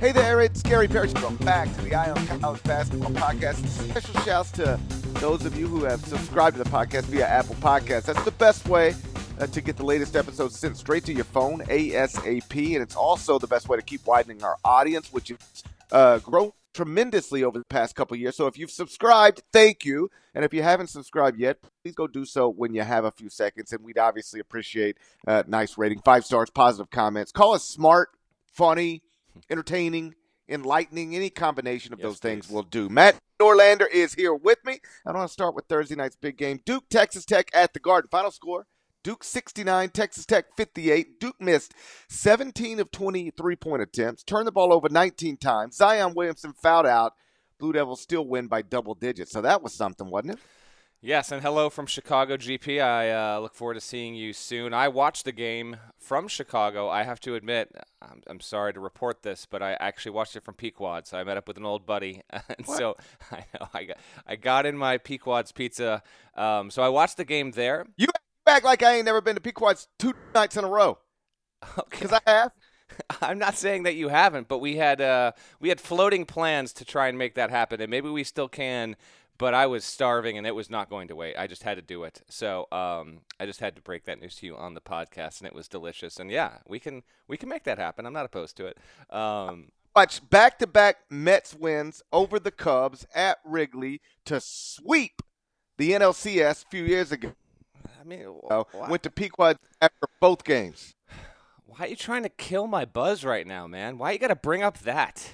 Hey there, it's Gary Parrish. Welcome back to the Eye College Basketball Podcast. Special shouts to those of you who have subscribed to the podcast via Apple Podcasts. That's the best way uh, to get the latest episodes sent straight to your phone ASAP. And it's also the best way to keep widening our audience, which is uh, grown tremendously over the past couple years. So if you've subscribed, thank you. And if you haven't subscribed yet, please go do so when you have a few seconds. And we'd obviously appreciate uh, nice rating, five stars, positive comments. Call us smart, funny, entertaining, enlightening. Any combination of Yes, those things please. will do. Matt Norlander is here with me. I want to start with Thursday night's big game. Duke, Texas Tech at the Garden. Final score. Duke 69, Texas Tech 58. Duke missed 17 of 23 point attempts, turned the ball over 19 times. Zion Williamson fouled out. Blue Devils still win by double digits. So that was something, wasn't it? Yes, and hello from Chicago, GP. I uh, look forward to seeing you soon. I watched the game from Chicago. I have to admit, I'm, I'm sorry to report this, but I actually watched it from Pequod. So I met up with an old buddy, and What? so I know I got I got in my Pequod's pizza. Um, so I watched the game there. You act like I ain't never been to Pequod's two nights in a row. Okay. Because I have. I'm not saying that you haven't, but we had uh, we had floating plans to try and make that happen, and maybe we still can. But I was starving, and it was not going to wait. I just had to do it. So um, I just had to break that news to you on the podcast, and it was delicious. And yeah, we can we can make that happen. I'm not opposed to it. Um, Watch back to back Mets wins over the Cubs at Wrigley to sweep the NLCS a few years ago. I mean, why, Went to Pequod after both games. why are you trying to kill my buzz right now, man? Why you got to bring up that?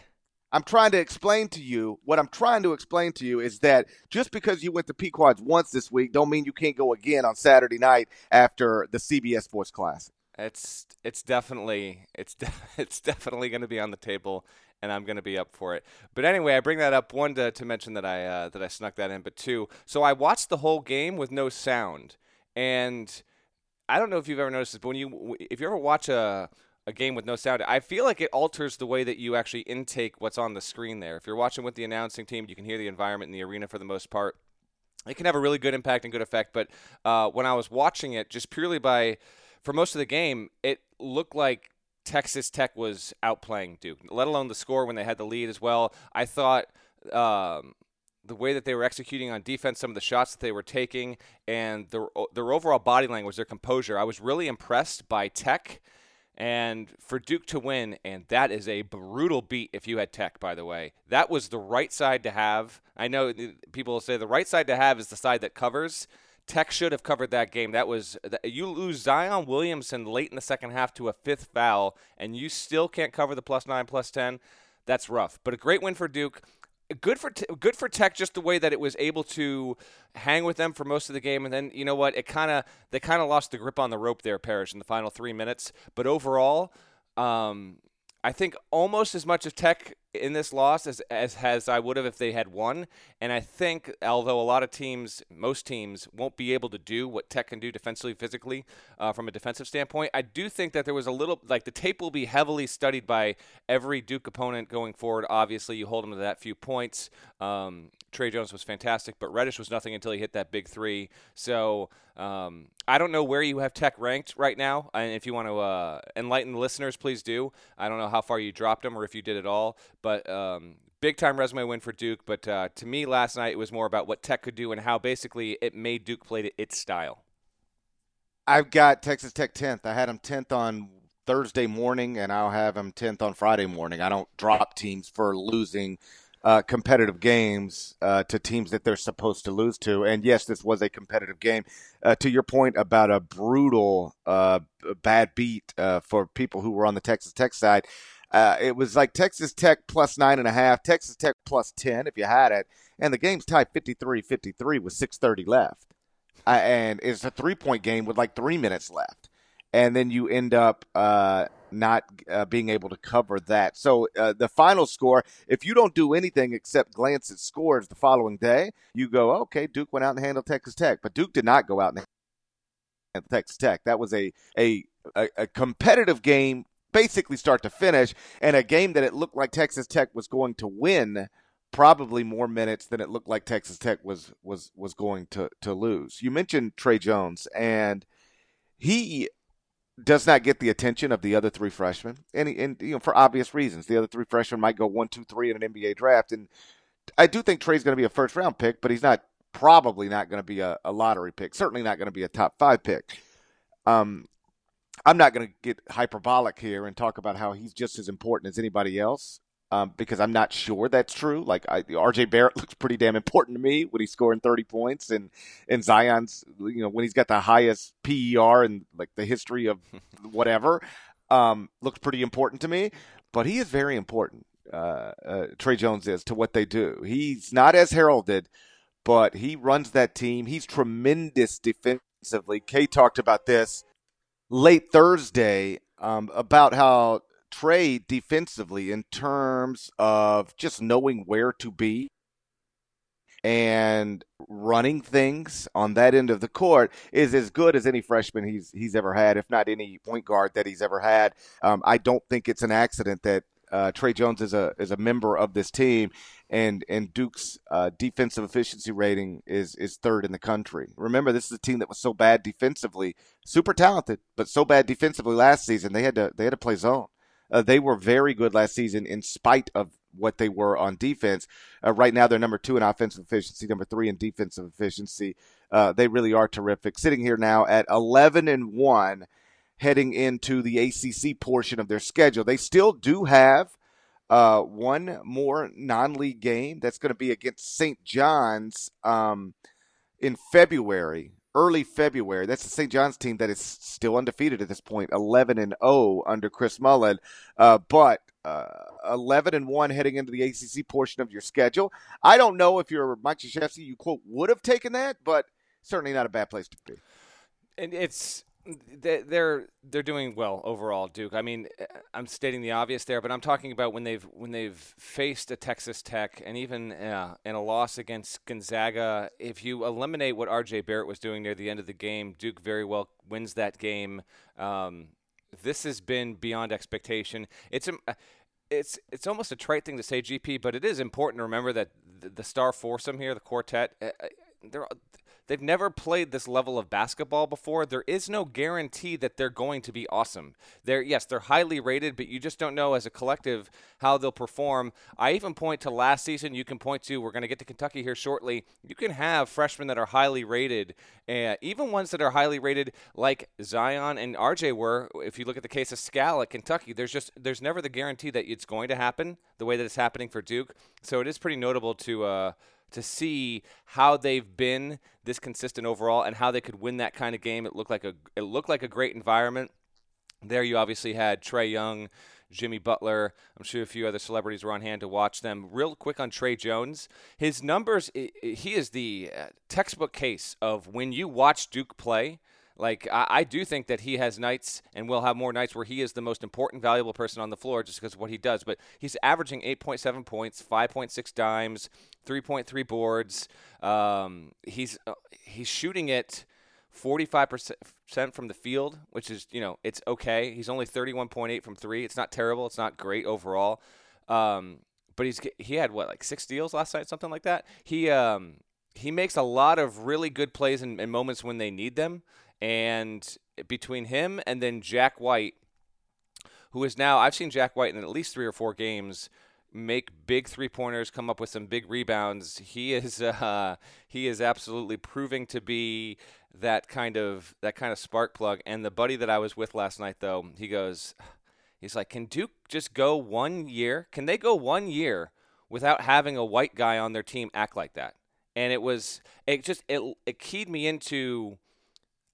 I'm trying to explain to you what I'm trying to explain to you is that just because you went to Pequod's once this week, don't mean you can't go again on Saturday night after the CBS Sports Classic. It's it's definitely it's de- it's definitely going to be on the table, and I'm going to be up for it. But anyway, I bring that up one to, to mention that I uh, that I snuck that in, but two, so I watched the whole game with no sound, and I don't know if you've ever noticed this, but when you if you ever watch a a game with no sound, I feel like it alters the way that you actually intake what's on the screen there. If you're watching with the announcing team, you can hear the environment in the arena for the most part. It can have a really good impact and good effect, but uh, when I was watching it, just purely by for most of the game, it looked like Texas Tech was outplaying Duke, let alone the score when they had the lead as well. I thought um, the way that they were executing on defense, some of the shots that they were taking, and their, their overall body language, their composure, I was really impressed by Tech. And for Duke to win, and that is a brutal beat if you had Tech, by the way. That was the right side to have. I know people will say the right side to have is the side that covers. Tech should have covered that game. That was you lose Zion Williamson late in the second half to a fifth foul, and you still can't cover the plus nine, plus ten. That's rough, but a great win for Duke. Good for good for Tech, just the way that it was able to hang with them for most of the game, and then you know what? It kind of they kind of lost the grip on the rope there, Parrish, in the final three minutes. But overall, um, I think almost as much of Tech in this loss as, as I would have if they had won. And I think, although a lot of teams, most teams, won't be able to do what Tech can do defensively, physically, uh, from a defensive standpoint, I do think that there was a little like the tape will be heavily studied by every Duke opponent going forward. Obviously, you hold them to that few points. Um, Tre Jones was fantastic, but Reddish was nothing until he hit that big three. So um, I don't know where you have Tech ranked right now, and if you want to uh, enlighten the listeners, please do. I don't know how far you dropped them or if you did at all, but um, big time resume win for Duke. But uh, to me, last night it was more about what Tech could do and how basically it made Duke play to its style. I've got Texas Tech 10th. I had them 10th on Thursday morning, and I'll have them 10th on Friday morning. I don't drop teams for losing uh, competitive games uh, to teams that they're supposed to lose to. And yes, this was a competitive game. Uh, to your point about a brutal, uh, bad beat uh, for people who were on the Texas Tech side, uh, it was like Texas Tech plus nine and a half, Texas Tech plus 10 if you had it. And the game's tied 53 53 with 6.30 left. And it's a three point game with like three minutes left. And then you end up uh, not uh, being able to cover that. So uh, the final score, if you don't do anything except glance at scores the following day, you go, okay, Duke went out and handled Texas Tech. But Duke did not go out and handle Texas Tech. That was a, a, a, competitive game, basically start to finish, and a game that it looked like Texas Tech was going to win probably more minutes than it looked like Texas Tech was was was going to to lose. You mentioned Tre Jones, and he does not get the attention of the other three freshmen, and, and you know for obvious reasons. The other three freshmen might go one, two, three in an NBA draft, and I do think Tre's going to be a first round pick, but he's not probably not going to be a, a, lottery pick. Certainly not going to be a top five pick. Um, I'm not going to get hyperbolic here and talk about how he's just as important as anybody else um, because I'm not sure that's true. Like I, RJ Barrett looks pretty damn important to me when he's scoring 30 points, and and Zion's you know when he's got the highest PER in like the history of whatever um, looks pretty important to me. But he is very important. Uh, uh, Tre Jones is to what they do. He's not as heralded, but he runs that team. He's tremendous defensively. K talked about this late Thursday um, about how Tre defensively, in terms of just knowing where to be and running things on that end of the court, is as good as any freshman he's he's ever had, if not any point guard that he's ever had. Um, I don't think it's an accident that uh, Tre Jones is a is a member of this team, and and Duke's uh, defensive efficiency rating is is third in the country. Remember, this is a team that was so bad defensively, super talented, but so bad defensively last season. They had to they had to play zone. Uh, they were very good last season in spite of what they were on defense. Uh, right now, they're number two in offensive efficiency, number three in defensive efficiency. Uh, they really are terrific. Sitting here now at 11 and one, heading into the ACC portion of their schedule. They still do have uh, one more non-league game that's going to be against St. John's um, in February, early February. That's the St. John's team that is still undefeated at this point, 11 and 0 under Chris Mullin, uh, but uh, 11 and 1 heading into the ACC portion of your schedule. I don't know if you're Mike Krzyzewski, you quote would have taken that, but certainly not a bad place to be. And it's they're they're doing well overall, Duke. I mean, I'm stating the obvious there, but I'm talking about when they've when they've faced a Texas Tech and even uh, in a loss against Gonzaga. If you eliminate what R.J. Barrett was doing near the end of the game, Duke very well wins that game. Um, this has been beyond expectation. It's a it's it's almost a trite thing to say, GP, but it is important to remember that the, the star foursome here, the quartet, uh, uh, they're They've never played this level of basketball before. There is no guarantee that they're going to be awesome. They're yes, they're highly rated, but you just don't know as a collective how they'll perform. I even point to last season. You can point to we're going to get to Kentucky here shortly. You can have freshmen that are highly rated, uh, even ones that are highly rated like Zion and RJ were. If you look at the case of Skal at Kentucky, there's just there's never the guarantee that it's going to happen the way that it's happening for Duke. So it is pretty notable to. Uh, to see how they've been this consistent overall and how they could win that kind of game. It looked like a it looked like a great environment. There you obviously had Trae Young, Jimmy Butler. I'm sure a few other celebrities were on hand to watch them. Real quick on Tre Jones, his numbers. He is the uh, textbook case of when you watch Duke play like I, I, do think that he has nights and will have more nights where he is the most important, valuable person on the floor just because of what he does. But he's averaging 8.7 points, 5.6 dimes, 3.3 boards. Um, he's uh, he's shooting it 45% from the field, which is you know it's okay. He's only 31.8 from three. It's not terrible. It's not great overall. Um, but he's he had what like six steals last night, something like that. He um, he makes a lot of really good plays and moments when they need them. And between him and then Jack White, who is now, I've seen Jack White in at least three or four games make big three pointers, come up with some big rebounds. He is uh, he is absolutely proving to be that kind of that kind of spark plug. And the buddy that I was with last night, though, he goes, he's like, can Duke just go one year? Can they go one year without having a white guy on their team act like that? And it was it just it it keyed me into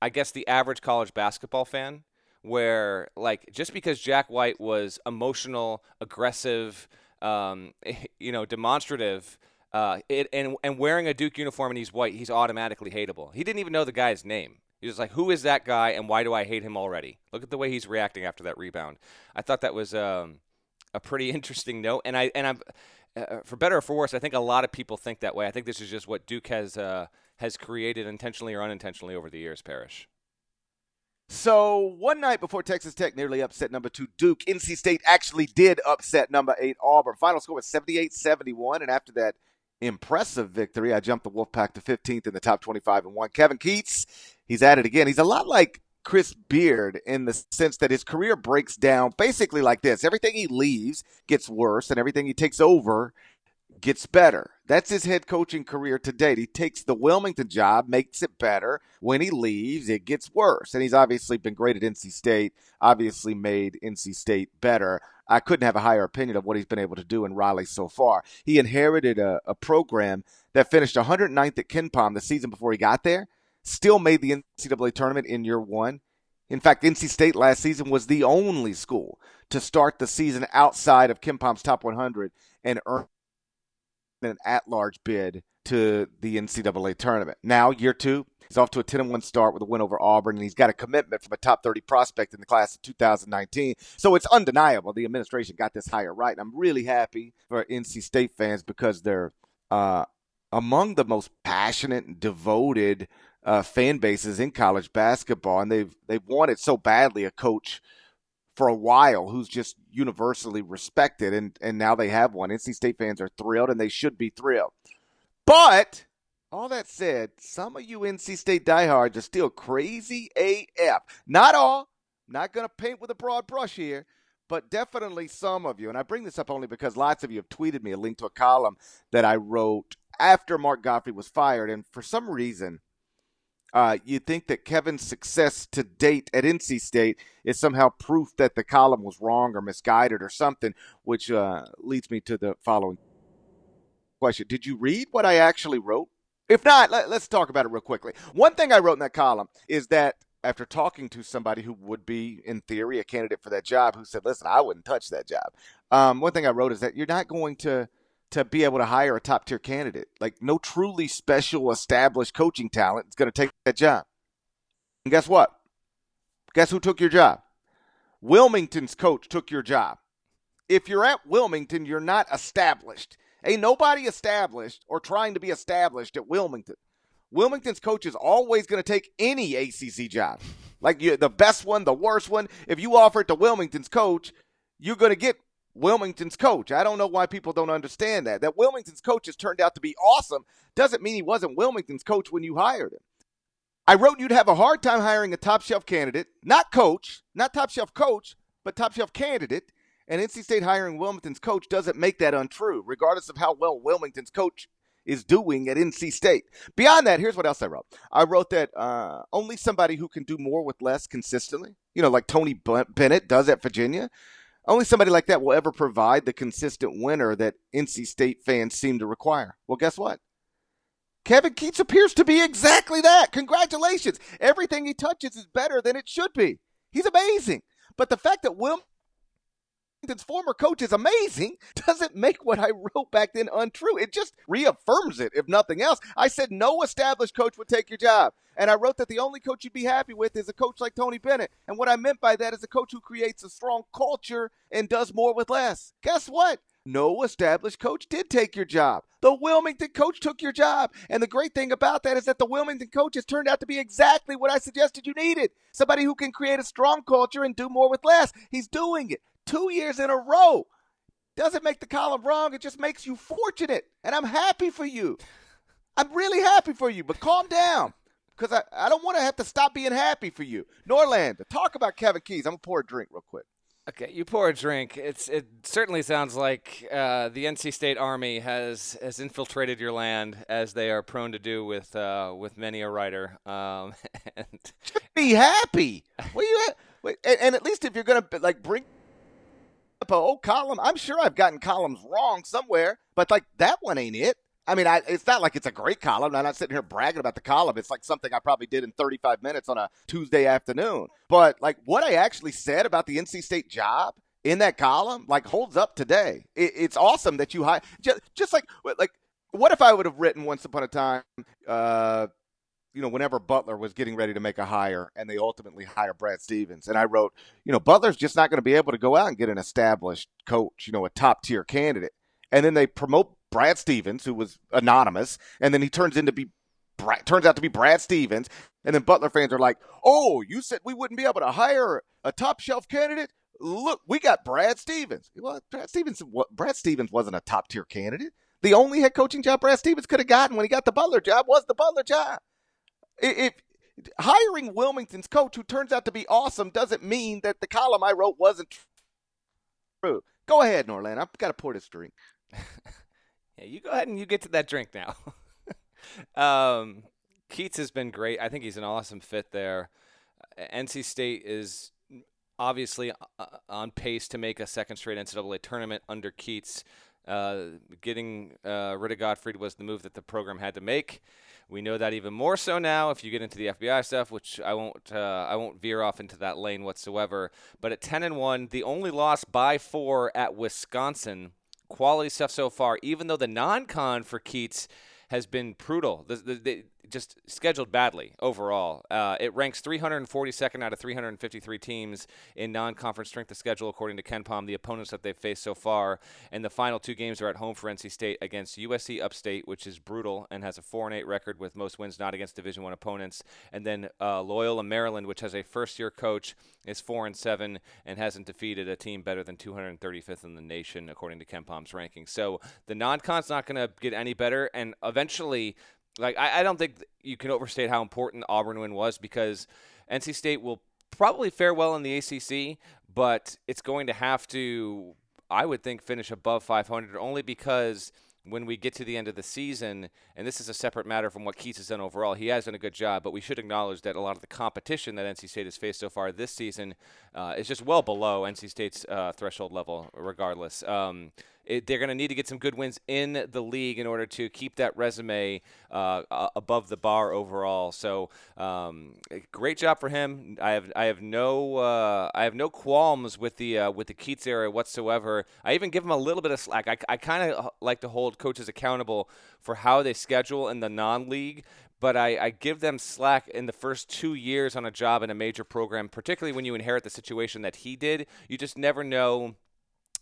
I guess, the average college basketball fan, where like just because Jack White was emotional, aggressive, um, you know, demonstrative. Uh, it, and and wearing a Duke uniform and he's white, he's automatically hateable. He didn't even know the guy's name. He was like, "Who is that guy, and why do I hate him already?" Look at the way he's reacting after that rebound. I thought that was um, a pretty interesting note, and I and I'm uh, for better or for worse, I think a lot of people think that way. I think this is just what Duke has uh, has created intentionally or unintentionally over the years, Parrish. So one night before Texas Tech nearly upset number two Duke, NC State actually did upset number eight Auburn. Final score was 78-71, and after that impressive victory, I jumped the Wolfpack to 15th in the top 25 and one. Kevin Keatts, he's at it again. He's a lot like Chris Beard in the sense that his career breaks down basically like this everything he leaves gets worse, and everything he takes over gets better. That's his head coaching career to date. He takes the Wilmington job, makes it better. When he leaves, it gets worse. And he's obviously been great at NC State, obviously made NC State better. I couldn't have a higher opinion of what he's been able to do in Raleigh so far. He inherited a, a program that finished 109th at KenPom the season before he got there, still made the NCAA tournament in year one. In fact, NC State last season was the only school to start the season outside of KenPom's top 100 and earn an at-large bid to the NCAA tournament. Now, year two, he's off to a 10 1 start with a win over Auburn, and he's got a commitment from a top 30 prospect in the class of 2019. So it's undeniable the administration got this hire right. And I'm really happy for NC State fans because they're uh, among the most passionate and devoted uh, fan bases in college basketball, and they've they've wanted so badly a coach for a while who's just universally respected, and and now they have one. NC State fans are thrilled, and they should be thrilled. But all that said, some of you NC State diehards are still crazy AF. Not all. Not going to paint with a broad brush here, but definitely some of you. And I bring this up only because lots of you have tweeted me a link to a column that I wrote after Mark Gottfried was fired, and for some reason uh, you think that Kevin's success to date at NC State is somehow proof that the column was wrong or misguided or something, which uh, leads me to the following question. Did you read what I actually wrote? If not, let, us talk about it real quickly. One thing I wrote in that column is that after talking to somebody who would be, in theory, a candidate for that job, who said, listen, I wouldn't touch that job. Um, one thing I wrote is that you're not going to – to be able to hire a top tier candidate. Like no truly special established coaching talent is going to take that job. And guess what? Guess who took your job? Wilmington's coach took your job. If you're at Wilmington, you're not established. Ain't nobody established or trying to be established at Wilmington. Wilmington's coach is always going to take any ACC job. Like you, the best one, the worst one. If you offer it to Wilmington's coach, you're going to get Wilmington's coach. I don't know why people don't understand that. That Wilmington's coach has turned out to be awesome doesn't mean he wasn't Wilmington's coach when you hired him. I wrote you'd have a hard time hiring a top shelf candidate, not coach, not top shelf coach, but top shelf candidate. And NC State hiring Wilmington's coach doesn't make that untrue, regardless of how well Wilmington's coach is doing at NC State. Beyond that, here's what else I wrote. I wrote that uh, only somebody who can do more with less consistently, you know, like Tony Bennett does at Virginia, only somebody like that will ever provide the consistent winner that NC State fans seem to require. Well, guess what? Kevin Keatts appears to be exactly that. Congratulations. Everything he touches is better than it should be. He's amazing. But the fact that Will Washington's former coach is amazing doesn't make what I wrote back then untrue. It just reaffirms it, if nothing else. I said no established coach would take your job. And I wrote that the only coach you'd be happy with is a coach like Tony Bennett. And what I meant by that is a coach who creates a strong culture and does more with less. Guess what? No established coach did take your job. The Wilmington coach took your job. And the great thing about that is that the Wilmington coach has turned out to be exactly what I suggested you needed somebody who can create a strong culture and do more with less. He's doing it two years in a row. Doesn't make the column wrong. It just makes you fortunate. And I'm happy for you. I'm really happy for you, but calm down because I, I don't want to have to stop being happy for you. Norland, talk about Kevin Keys. I'm going to pour a drink real quick. Okay, you pour a drink. It's it certainly sounds like uh, the NC State Army has has infiltrated your land as they are prone to do with uh, with many a writer. Um, and be happy. Well, you and, and at least if you're gonna like bring old column, I'm sure I've gotten columns wrong somewhere, but like that one ain't it. I mean, I, it's not like it's a great column. I'm not sitting here bragging about the column. It's like something I probably did in 35 minutes on a Tuesday afternoon. But like what I actually said about the NC State job in that column, like holds up today. It, it's awesome that you hire just, just like like what if I would have written once upon a time, uh, you know, whenever Butler was getting ready to make a hire and they ultimately hire Brad Stevens. And I wrote, you know, Butler's just not going to be able to go out and get an established coach, you know, a top tier candidate. And then they promote Brad Stevens, who was anonymous, and then he turns into be turns out to be Brad Stevens, and then Butler fans are like, "Oh, you said we wouldn't be able to hire a top shelf candidate? Look, we got Brad Stevens." Well, Brad Stevens, Brad Stevens wasn't a top tier candidate. The only head coaching job Brad Stevens could have gotten when he got the Butler job was the Butler job. If hiring Wilmington's coach, who turns out to be awesome, doesn't mean that the column I wrote wasn't true. Go ahead, Norland. I've got to pour this drink. yeah, you go ahead and you get to that drink now. um, Keatts has been great. I think he's an awesome fit there. NC State is obviously uh, uh, on pace to make a second straight NCAA tournament under Keatts. Uh, getting uh, rid of Gottfried was the move that the program had to make. We know that even more so now. If you get into the FBI stuff, which I won't, uh, I won't veer off into that lane whatsoever. But at 10 and one, the only loss by four at Wisconsin. Quality stuff so far. Even though the non-con for Keatts has been brutal. The, the, the, just scheduled badly overall. Uh, it ranks 342nd out of 353 teams in non-conference strength of schedule, according to KenPom. The opponents that they've faced so far, and the final two games are at home for NC State against USC Upstate, which is brutal and has a four and eight record with most wins not against Division One opponents, and then uh, Loyola Maryland, which has a first-year coach, is four and seven and hasn't defeated a team better than 235th in the nation, according to KenPom's rankings. So the non-con's not going to get any better, and eventually like I, I don't think you can overstate how important the Auburn win was because NC State will probably fare well in the ACC, but it's going to have to, I would think, finish above 500 only because when we get to the end of the season, and this is a separate matter from what Keatts has done overall, he has done a good job, but we should acknowledge that a lot of the competition that NC State has faced so far this season uh, is just well below NC State's uh, threshold level, regardless. Um, it, they're going to need to get some good wins in the league in order to keep that resume uh, above the bar overall. So, um, great job for him. I have I have no uh, I have no qualms with the uh, with the Keatts era whatsoever. I even give him a little bit of slack. I, I kind of like to hold coaches accountable for how they schedule in the non-league but I, I, give them slack in the first two years on a job in a major program, particularly when you inherit the situation that he did. You just never know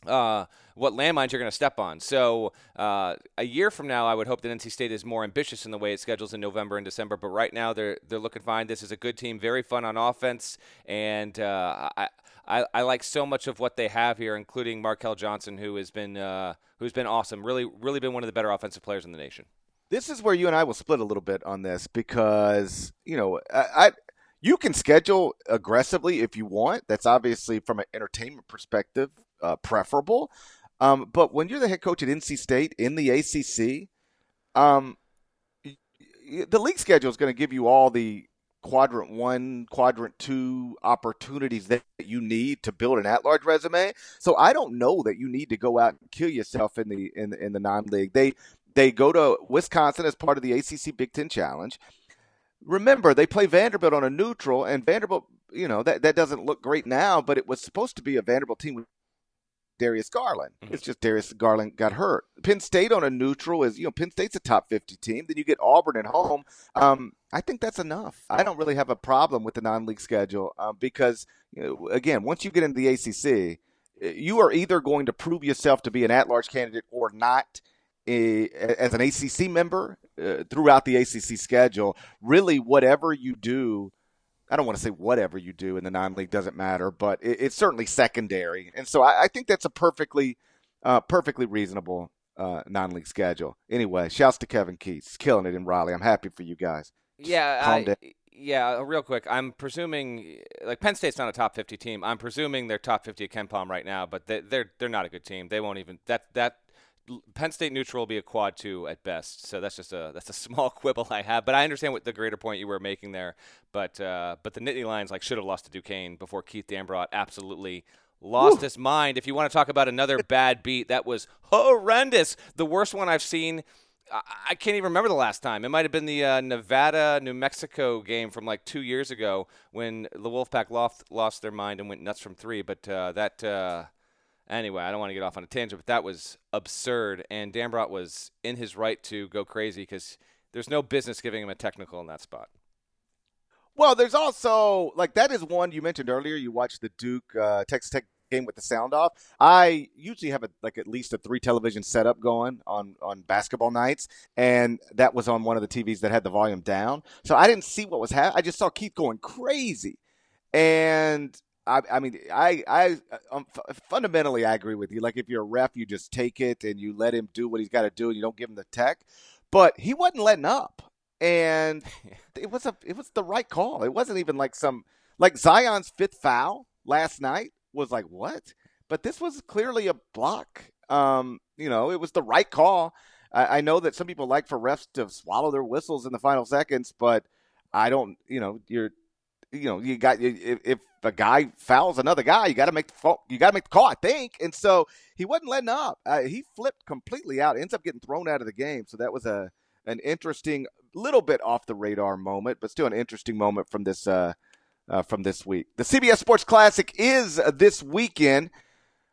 uh, what landmines you're going to step on. So uh, a year from now, I would hope that NC State is more ambitious in the way it schedules in November and December. But right now, they're they're looking fine. This is a good team, very fun on offense, and uh, I, I, I like so much of what they have here, including Markel Johnson, who has been uh, who's been awesome. Really, really been one of the better offensive players in the nation. This is where you and I will split a little bit on this because you know I, I you can schedule aggressively if you want. That's obviously from an entertainment perspective uh, preferable. Um, but when you're the head coach at NC State in the ACC, um, the league schedule is going to give you all the quadrant one, quadrant two opportunities that you need to build an at-large resume. So I don't know that you need to go out and kill yourself in the in in the non-league. They they go to Wisconsin as part of the ACC Big Ten Challenge. Remember, they play Vanderbilt on a neutral, and Vanderbilt, you know, that, that doesn't look great now, but it was supposed to be a Vanderbilt team Darius Garland. Mm-hmm. It's just Darius Garland got hurt. Penn State on a neutral is, you know, Penn State's a top 50 team. Then you get Auburn at home. Um, I think that's enough. I don't really have a problem with the non league schedule um, because, you know, again, once you get into the ACC, you are either going to prove yourself to be an at large candidate or not as an ACC member uh, throughout the ACC schedule. Really, whatever you do, I don't want to say whatever you do in the non league doesn't matter, but it, it's certainly secondary. And so I, I think that's a perfectly, uh, perfectly reasonable uh, non league schedule. Anyway, shouts to Kevin Keatts, killing it in Raleigh. I'm happy for you guys. Yeah, I, yeah. Real quick, I'm presuming like Penn State's not a top 50 team. I'm presuming they're top 50 at KenPom right now, but they, they're they're not a good team. They won't even that that Penn State neutral will be a quad two at best. So that's just a that's a small quibble I have. But I understand what the greater point you were making there. But uh, but the Nittany Lions like should have lost to Duquesne before Keith Dambrot absolutely lost Woo. his mind. If you want to talk about another bad beat, that was horrendous. The worst one I've seen. I can't even remember the last time. It might have been the uh, Nevada New Mexico game from like two years ago when the Wolfpack lost lost their mind and went nuts from three. But uh, that uh, Anyway, I don't want to get off on a tangent, but that was absurd. And Dambrot was in his right to go crazy because there's no business giving him a technical in that spot. Well, there's also like that is one you mentioned earlier. You watched the Duke uh, Texas Tech game with the sound off. I usually have a, like at least a three television setup going on on basketball nights, and that was on one of the TVs that had the volume down. So I didn't see what was happening. I just saw Keith going crazy, and I, I mean, I, I um, fundamentally I agree with you. Like if you're a ref, you just take it and you let him do what he's got to do, and you don't give him the tech. But he wasn't letting up. and it was a it was the right call. It wasn't even like some like Zion's fifth foul last night was like what, but this was clearly a block. Um, you know, it was the right call. I, I know that some people like for refs to swallow their whistles in the final seconds, but I don't. You know, you're you know, you got if, if a guy fouls another guy, you got to make the you got to make the call, I think. And so he wasn't letting up. Uh, he flipped completely out, ends up getting thrown out of the game. So that was a an interesting, little bit off the radar moment, but still an interesting moment from this uh, uh, from this week. The CBS Sports Classic is this weekend.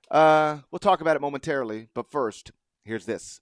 Uh, we'll talk about it momentarily, but first, here's this.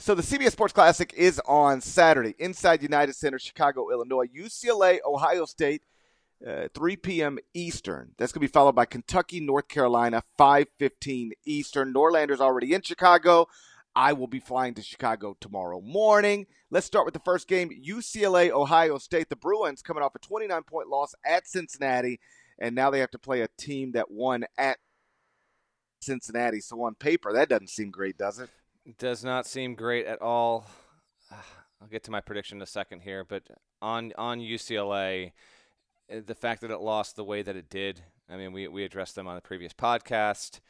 So the CBS Sports Classic is on Saturday inside United Center, Chicago, Illinois. UCLA, Ohio State, uh, 3 p.m. Eastern. That's going to be followed by Kentucky, North Carolina, 5:15 Eastern. Norlander's already in Chicago. I will be flying to Chicago tomorrow morning. Let's start with the first game: UCLA, Ohio State. The Bruins coming off a 29 point loss at Cincinnati, and now they have to play a team that won at Cincinnati. So on paper, that doesn't seem great, does it? Does not seem great at all. I'll get to my prediction in a second here, but on on UCLA, eh, the fact that it lost the way that it did. I mean, we we addressed them on the previous podcast.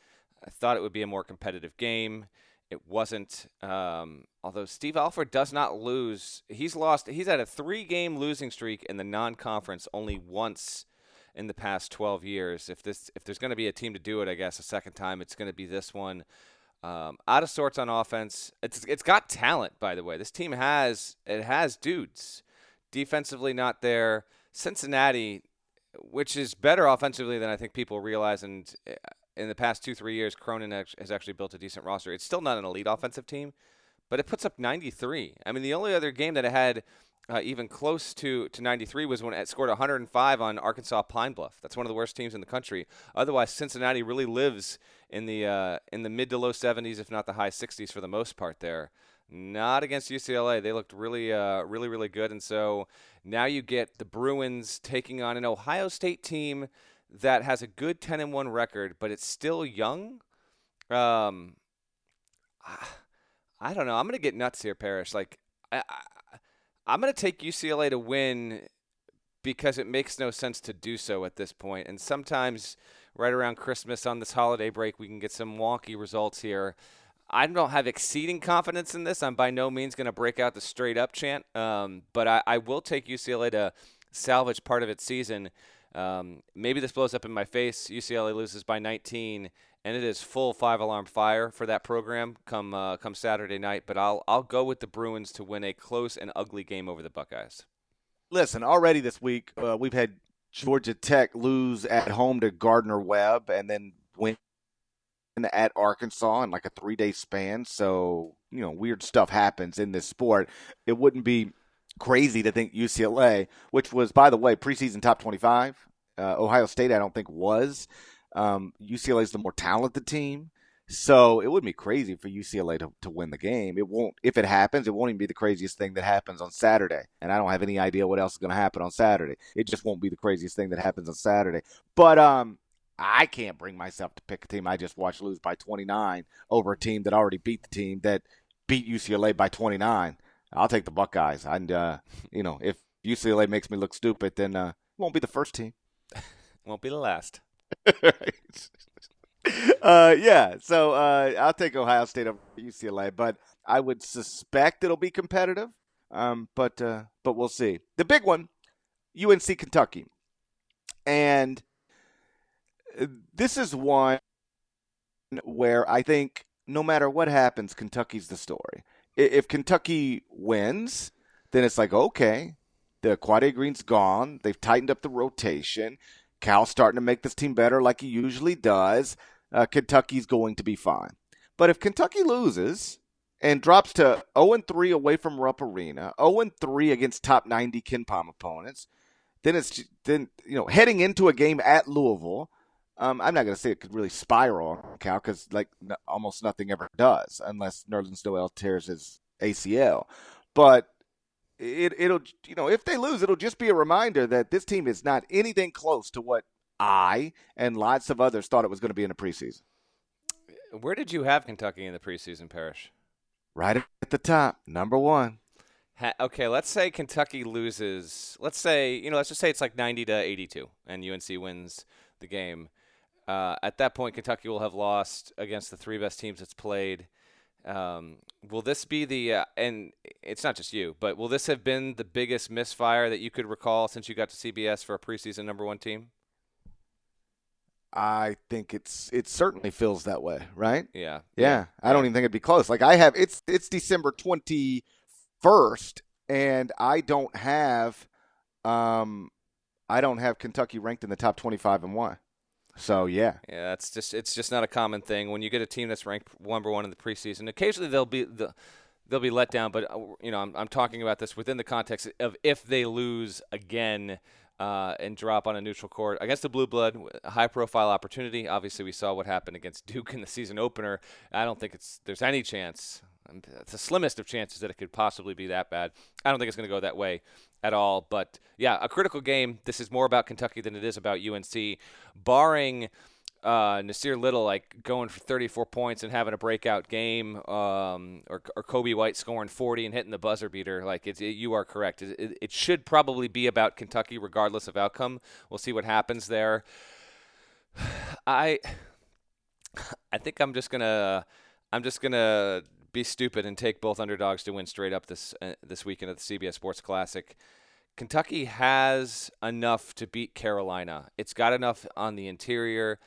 I thought it would be a more competitive game. It wasn't. Um, although Steve Alford does not lose, he's lost. He's had a three-game losing streak in the non-conference only once in the past 12 years. If this, if there's going to be a team to do it, I guess a second time, it's going to be this one. Um, out of sorts on offense. It's it's got talent, by the way. This team has it has dudes. Defensively, not there. Cincinnati, which is better offensively than I think people realize, and eh, in the past two three years, Cronin has actually built a decent roster. It's still not an elite offensive team, but it puts up 93. I mean, the only other game that it had uh, even close to, to 93 was when it scored 105 on Arkansas Pine Bluff. That's one of the worst teams in the country. Otherwise, Cincinnati really lives in the uh, in the mid to low 70s, if not the high 60s for the most part. There, not against UCLA. They looked really, uh, really, really good. And so now you get the Bruins taking on an Ohio State team that has a good 10 and 1 record, but it's still young. Um, I don't know. I'm gonna get nuts here, Parrish. Like I, I'm going to take UCLA to win because it makes no sense to do so at this point. And sometimes, right around Christmas on this holiday break, we can get some wonky results here. I don't have exceeding confidence in this. I'm by no means going to break out the straight up chant, um, but I, I, will take UCLA to salvage part of its season. Um, maybe this blows up in my face. UCLA loses by 19, and it is full five alarm fire for that program come uh, come Saturday night. But I'll I'll go with the Bruins to win a close and ugly game over the Buckeyes. Listen, already this week uh, we've had Georgia Tech lose at home to Gardner Webb, and then win at Arkansas in like a three day span. So you know, weird stuff happens in this sport. It wouldn't be crazy to think UCLA, which was by the way preseason top twenty five. Uh, Ohio State, I don't think was. Um, UCLA is the more talented team. So it wouldn't be crazy for UCLA to, to win the game. It won't, if it happens, it won't even be the craziest thing that happens on Saturday. And I don't have any idea what else is going to happen on Saturday. It just won't be the craziest thing that happens on Saturday. But um, I can't bring myself to pick a team I just watched lose by 29 over a team that already beat the team that beat UCLA by 29. I'll take the Buckeyes. And, uh, you know, if UCLA makes me look stupid, then uh, it won't be the first team. won't be the last. uh, yeah, so uh, I'll take Ohio State over UCLA, but I would suspect it'll be competitive. Um, but uh, but we'll see. The big one, UNC Kentucky, and this is one where I think no matter what happens, Kentucky's the story. If Kentucky wins, then it's like okay, the Quade Green's gone. They've tightened up the rotation. Cal's starting to make this team better like he usually does. Uh, Kentucky's going to be fine. But if Kentucky loses, and drops to 0 3 away from Rupp Arena, 0 3 against top 90 KenPom opponents. Then it's then you know heading into a game at Louisville. Um, I'm not going to say it could really spiral Cal because like n- almost nothing ever does unless Nerlens Noel tears his ACL. But it it'll you know if they lose, it'll just be a reminder that this team is not anything close to what I and lots of others thought it was going to be in the preseason. Where did you have Kentucky in the preseason, Parrish? Right at the top, number one. Ha- okay, let's say Kentucky loses. Let's say you know, let's just say it's like 90 to 82, and UNC wins the game. Uh, at that point, Kentucky will have lost against the three best teams it's played. Um, will this be the uh, and it's not just you, but will this have been the biggest misfire that you could recall since you got to CBS for a preseason number one team? I think it's it certainly feels that way, right? Yeah. Yeah, I don't even think it'd be close. Like I have it's it's December 21st and I don't have um I don't have Kentucky ranked in the top 25 and 1. So, yeah. Yeah, it's just it's just not a common thing when you get a team that's ranked number 1 in the preseason. Occasionally they'll be the they'll be let down, but uh, you know, I'm I'm talking about this within the context of if they lose again uh, and drop on a neutral court against the Blue Blood, high profile opportunity. Obviously, we saw what happened against Duke in the season opener. I don't think it's there's any chance. It's the slimmest of chances that it could possibly be that bad. I don't think it's going to go that way at all. But yeah, a critical game. This is more about Kentucky than it is about UNC, barring uh, Nassir Little like going for 34 points and having a breakout game, um, or, or Coby White scoring 40 and hitting the buzzer beater. Like it's, it, you are correct. It, it, should probably be about Kentucky, regardless of outcome. We'll see what happens there. I, I think I'm just gonna, I'm just gonna be stupid and take both underdogs to win straight up this uh, this weekend at the CBS Sports Classic. Kentucky has enough to beat Carolina. It's got enough on the interior.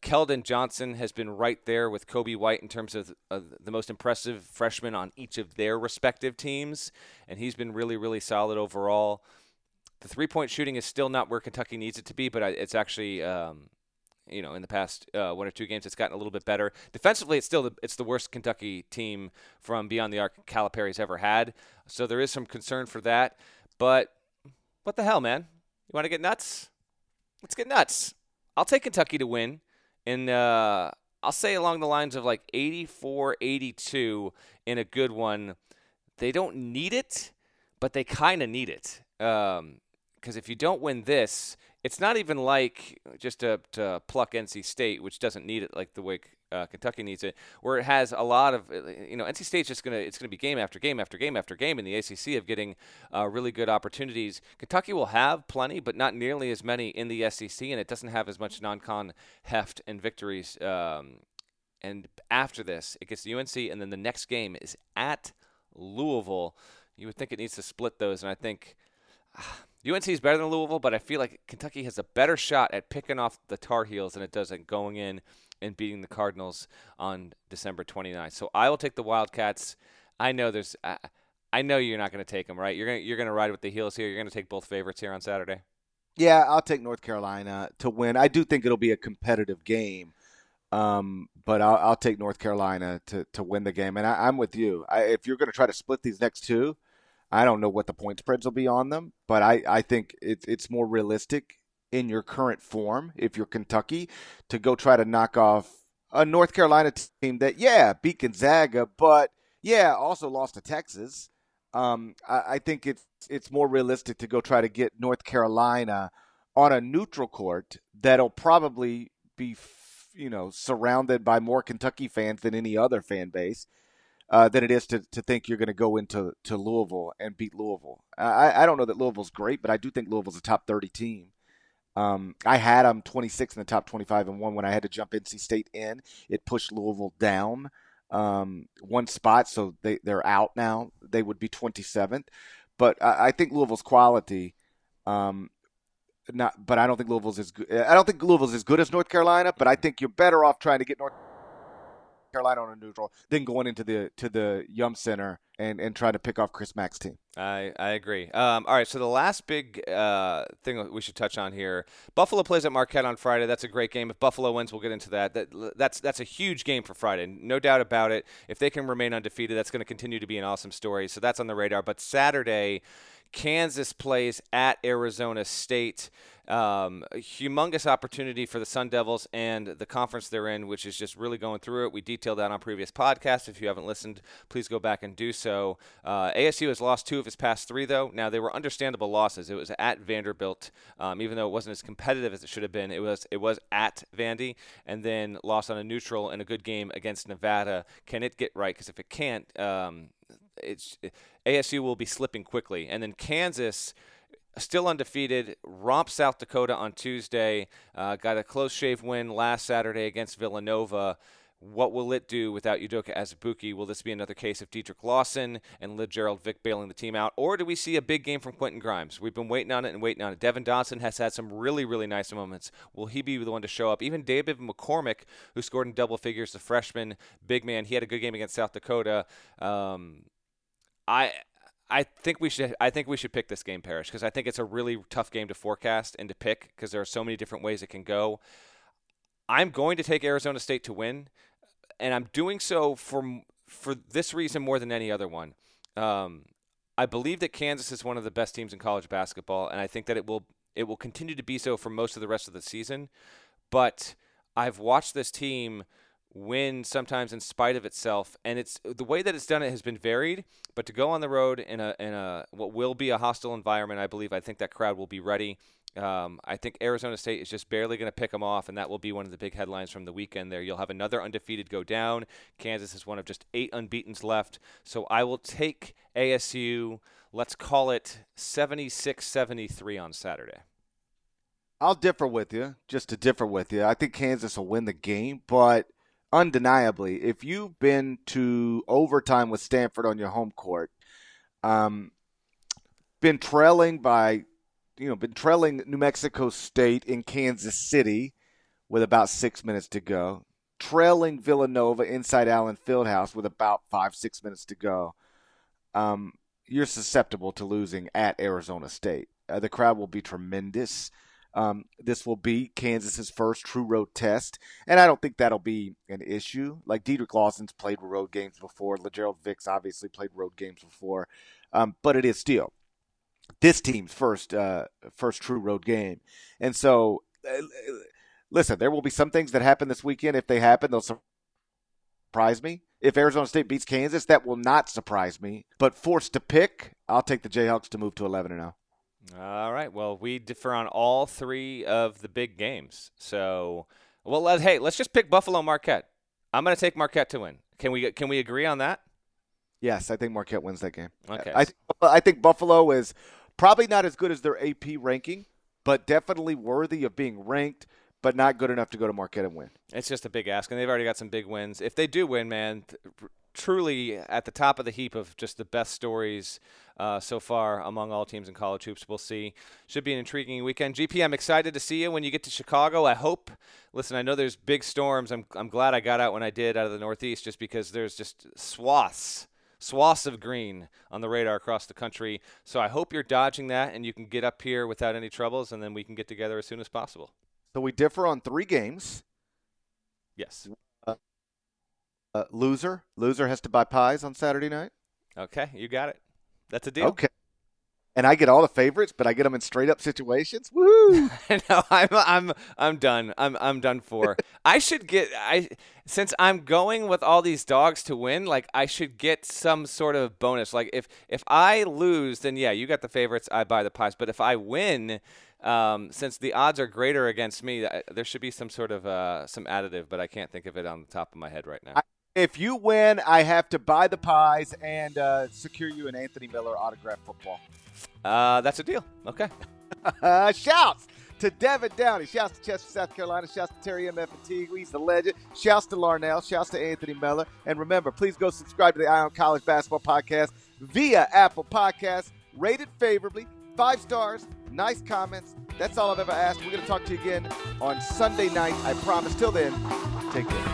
Keldon Johnson has been right there with Coby White in terms of uh, the most impressive freshman on each of their respective teams, and he's been really, really solid overall. The three point shooting is still not where Kentucky needs it to be, but it's actually, um, you know, in the past uh, one or two games, it's gotten a little bit better. Defensively, it's still the, it's the worst Kentucky team from beyond the arc Calipari's ever had, so there is some concern for that. But what the hell, man? You want to get nuts? Let's get nuts. I'll take Kentucky to win and uh, I'll say along the lines of like 84 82 in a good one. They don't need it, but they kind of need it. Because um, if you don't win this, it's not even like just to, to pluck NC State, which doesn't need it like the way uh, Kentucky needs it, where it has a lot of, uh, you know, NC State's just gonna it's gonna be game after game after game after game in the ACC of getting uh, really good opportunities. Kentucky will have plenty, but not nearly as many in the SEC, and it doesn't have as much non-con heft and victories. Um, and after this, it gets UNC, and then the next game is at Louisville. You would think it needs to split those, and I think. UNC is better than Louisville, but I feel like Kentucky has a better shot at picking off the Tar Heels than it does at going in and beating the Cardinals on December 29th. So I will take the Wildcats. I know there's. I, I know you're not going to take them, right? You're gonna you're gonna ride with the heels here. You're gonna take both favorites here on Saturday. Yeah, I'll take North Carolina to win. I do think it'll be a competitive game, um, but I'll, I'll, take North Carolina to, to win the game. And I, am with you. I, if you're going to try to split these next two, I don't know what the point spreads will be on them, but I, I think it's it's more realistic in your current form, if you're Kentucky, to go try to knock off a North Carolina team that, yeah, beat Gonzaga, but yeah, also lost to Texas. Um, I, I, think it's it's more realistic to go try to get North Carolina on a neutral court that'll probably be, you know, surrounded by more Kentucky fans than any other fan base. Uh, than it is to, to think you're going to go into to Louisville and beat Louisville. I, I don't know that Louisville's great, but I do think Louisville's a top 30 team. Um, I had them 26 in the top 25 and one when I had to jump NC State in. It pushed Louisville down um, one spot, so they they're out now. They would be 27th, but I, I think Louisville's quality. Um, not, but I don't think Louisville's as good. I don't think Louisville's as good as North Carolina, but I think you're better off trying to get North Carolina on a neutral, then going into the to the Yum Center and and trying to pick off Chris Mack's team. I, I agree. Um, all right, so the last big uh, thing we should touch on here: Buffalo plays at Marquette on Friday. That's a great game. If Buffalo wins, we'll get into that. That that's that's a huge game for Friday, no doubt about it. If they can remain undefeated, that's going to continue to be an awesome story. So that's on the radar. But Saturday, Kansas plays at Arizona State. Um, a humongous opportunity for the Sun Devils and the conference they're in, which is just really going through it. We detailed that on previous podcasts. If you haven't listened, please go back and do so. Uh, ASU has lost two of his past three, though. Now they were understandable losses. It was at Vanderbilt, um, even though it wasn't as competitive as it should have been. It was it was at Vandy, and then lost on a neutral in a good game against Nevada. Can it get right? Because if it can't, um, it's ASU will be slipping quickly, and then Kansas still undefeated, romp South Dakota on Tuesday, uh, got a close shave win last Saturday against Villanova. What will it do without Udoka Azubuike? Will this be another case of Dedric Lawson and Lagerald Vick bailing the team out? Or do we see a big game from Quentin Grimes? We've been waiting on it and waiting on it. Devon Dotson has had some really, really nice moments. Will he be the one to show up? Even David McCormack, who scored in double figures, the freshman big man, he had a good game against South Dakota. Um, I I think we should. I think we should pick this game, Parrish, because I think it's a really tough game to forecast and to pick because there are so many different ways it can go. I'm going to take Arizona State to win, and I'm doing so for for this reason more than any other one. Um, I believe that Kansas is one of the best teams in college basketball, and I think that it will it will continue to be so for most of the rest of the season. But I've watched this team win sometimes in spite of itself and it's the way that it's done it has been varied but to go on the road in a in a what will be a hostile environment i believe i think that crowd will be ready um, I think Arizona State is just barely going to pick them off, and that will be one of the big headlines from the weekend. There, you'll have another undefeated go down. Kansas is one of just eight unbeaten's left, so I will take ASU. Let's call it 76-73 on Saturday. I'll differ with you, just to differ with you. I think Kansas will win the game, but undeniably, if you've been to overtime with Stanford on your home court, um, been trailing by, you know, been trailing New Mexico State in Kansas City with about six minutes to go, trailing Villanova inside Allen Fieldhouse with about five, six minutes to go, um, you're susceptible to losing at Arizona State. Uh, the crowd will be tremendous. Um, this will be Kansas's first true road test, and I don't think that'll be an issue. Like Dedric Lawson's played road games before, Lagerald Vicks obviously played road games before, um, but it is still this team's first uh, first true road game, and so uh, listen, there will be some things that happen this weekend. If they happen, they'll surprise me. If Arizona State beats Kansas, that will not surprise me. But forced to pick, I'll take the Jayhawks to move to eleven and zero. All right. Well, we differ on all three of the big games. So, well, let, hey, let's just pick Buffalo Marquette. I'm going to take Marquette to win. Can we can we agree on that? Yes, I think Marquette wins that game. Okay. I th- I think Buffalo is probably not as good as their AP ranking, but definitely worthy of being ranked, but not good enough to go to Marquette and win. It's just a big ask, and they've already got some big wins. If they do win, man, truly at the top of the heap of just the best stories uh, so far among all teams in college hoops. We'll see. Should be an intriguing weekend. GP, I'm excited to see you when you get to Chicago. I hope. Listen, I know there's big storms. I'm, I'm glad I got out when I did out of the Northeast just because there's just swaths. Swaths of green on the radar across the country. So I hope you're dodging that and you can get up here without any troubles, and then we can get together as soon as possible. So we differ on three games. Yes. Uh, loser, loser has to buy pies on Saturday night. Okay, you got it. That's a deal. Okay. And I get all the favorites, but I get them in straight up situations. Woo! no, I'm I'm I'm done. I'm I'm done for. I should get I since I'm going with all these dogs to win. Like I should get some sort of bonus. Like if if I lose, then yeah, you got the favorites. I buy the pies. But if I win, um, since the odds are greater against me, there should be some sort of uh, some additive. But I can't think of it on the top of my head right now. I- if you win, I have to buy the pies and uh, secure you an Anthony Miller autograph football. Uh, that's a deal. Okay. shouts to Devan Downey. Shouts to Chester, South Carolina. Shouts to Terry M. And He's the legend. Shouts to Larnell. Shouts to Anthony Miller. And remember, please go subscribe to the Eye on College Basketball Podcast via Apple Podcasts. Rated favorably. Five stars. Nice comments. That's all I've ever asked. We're going to talk to you again on Sunday night. I promise. Till then, take care.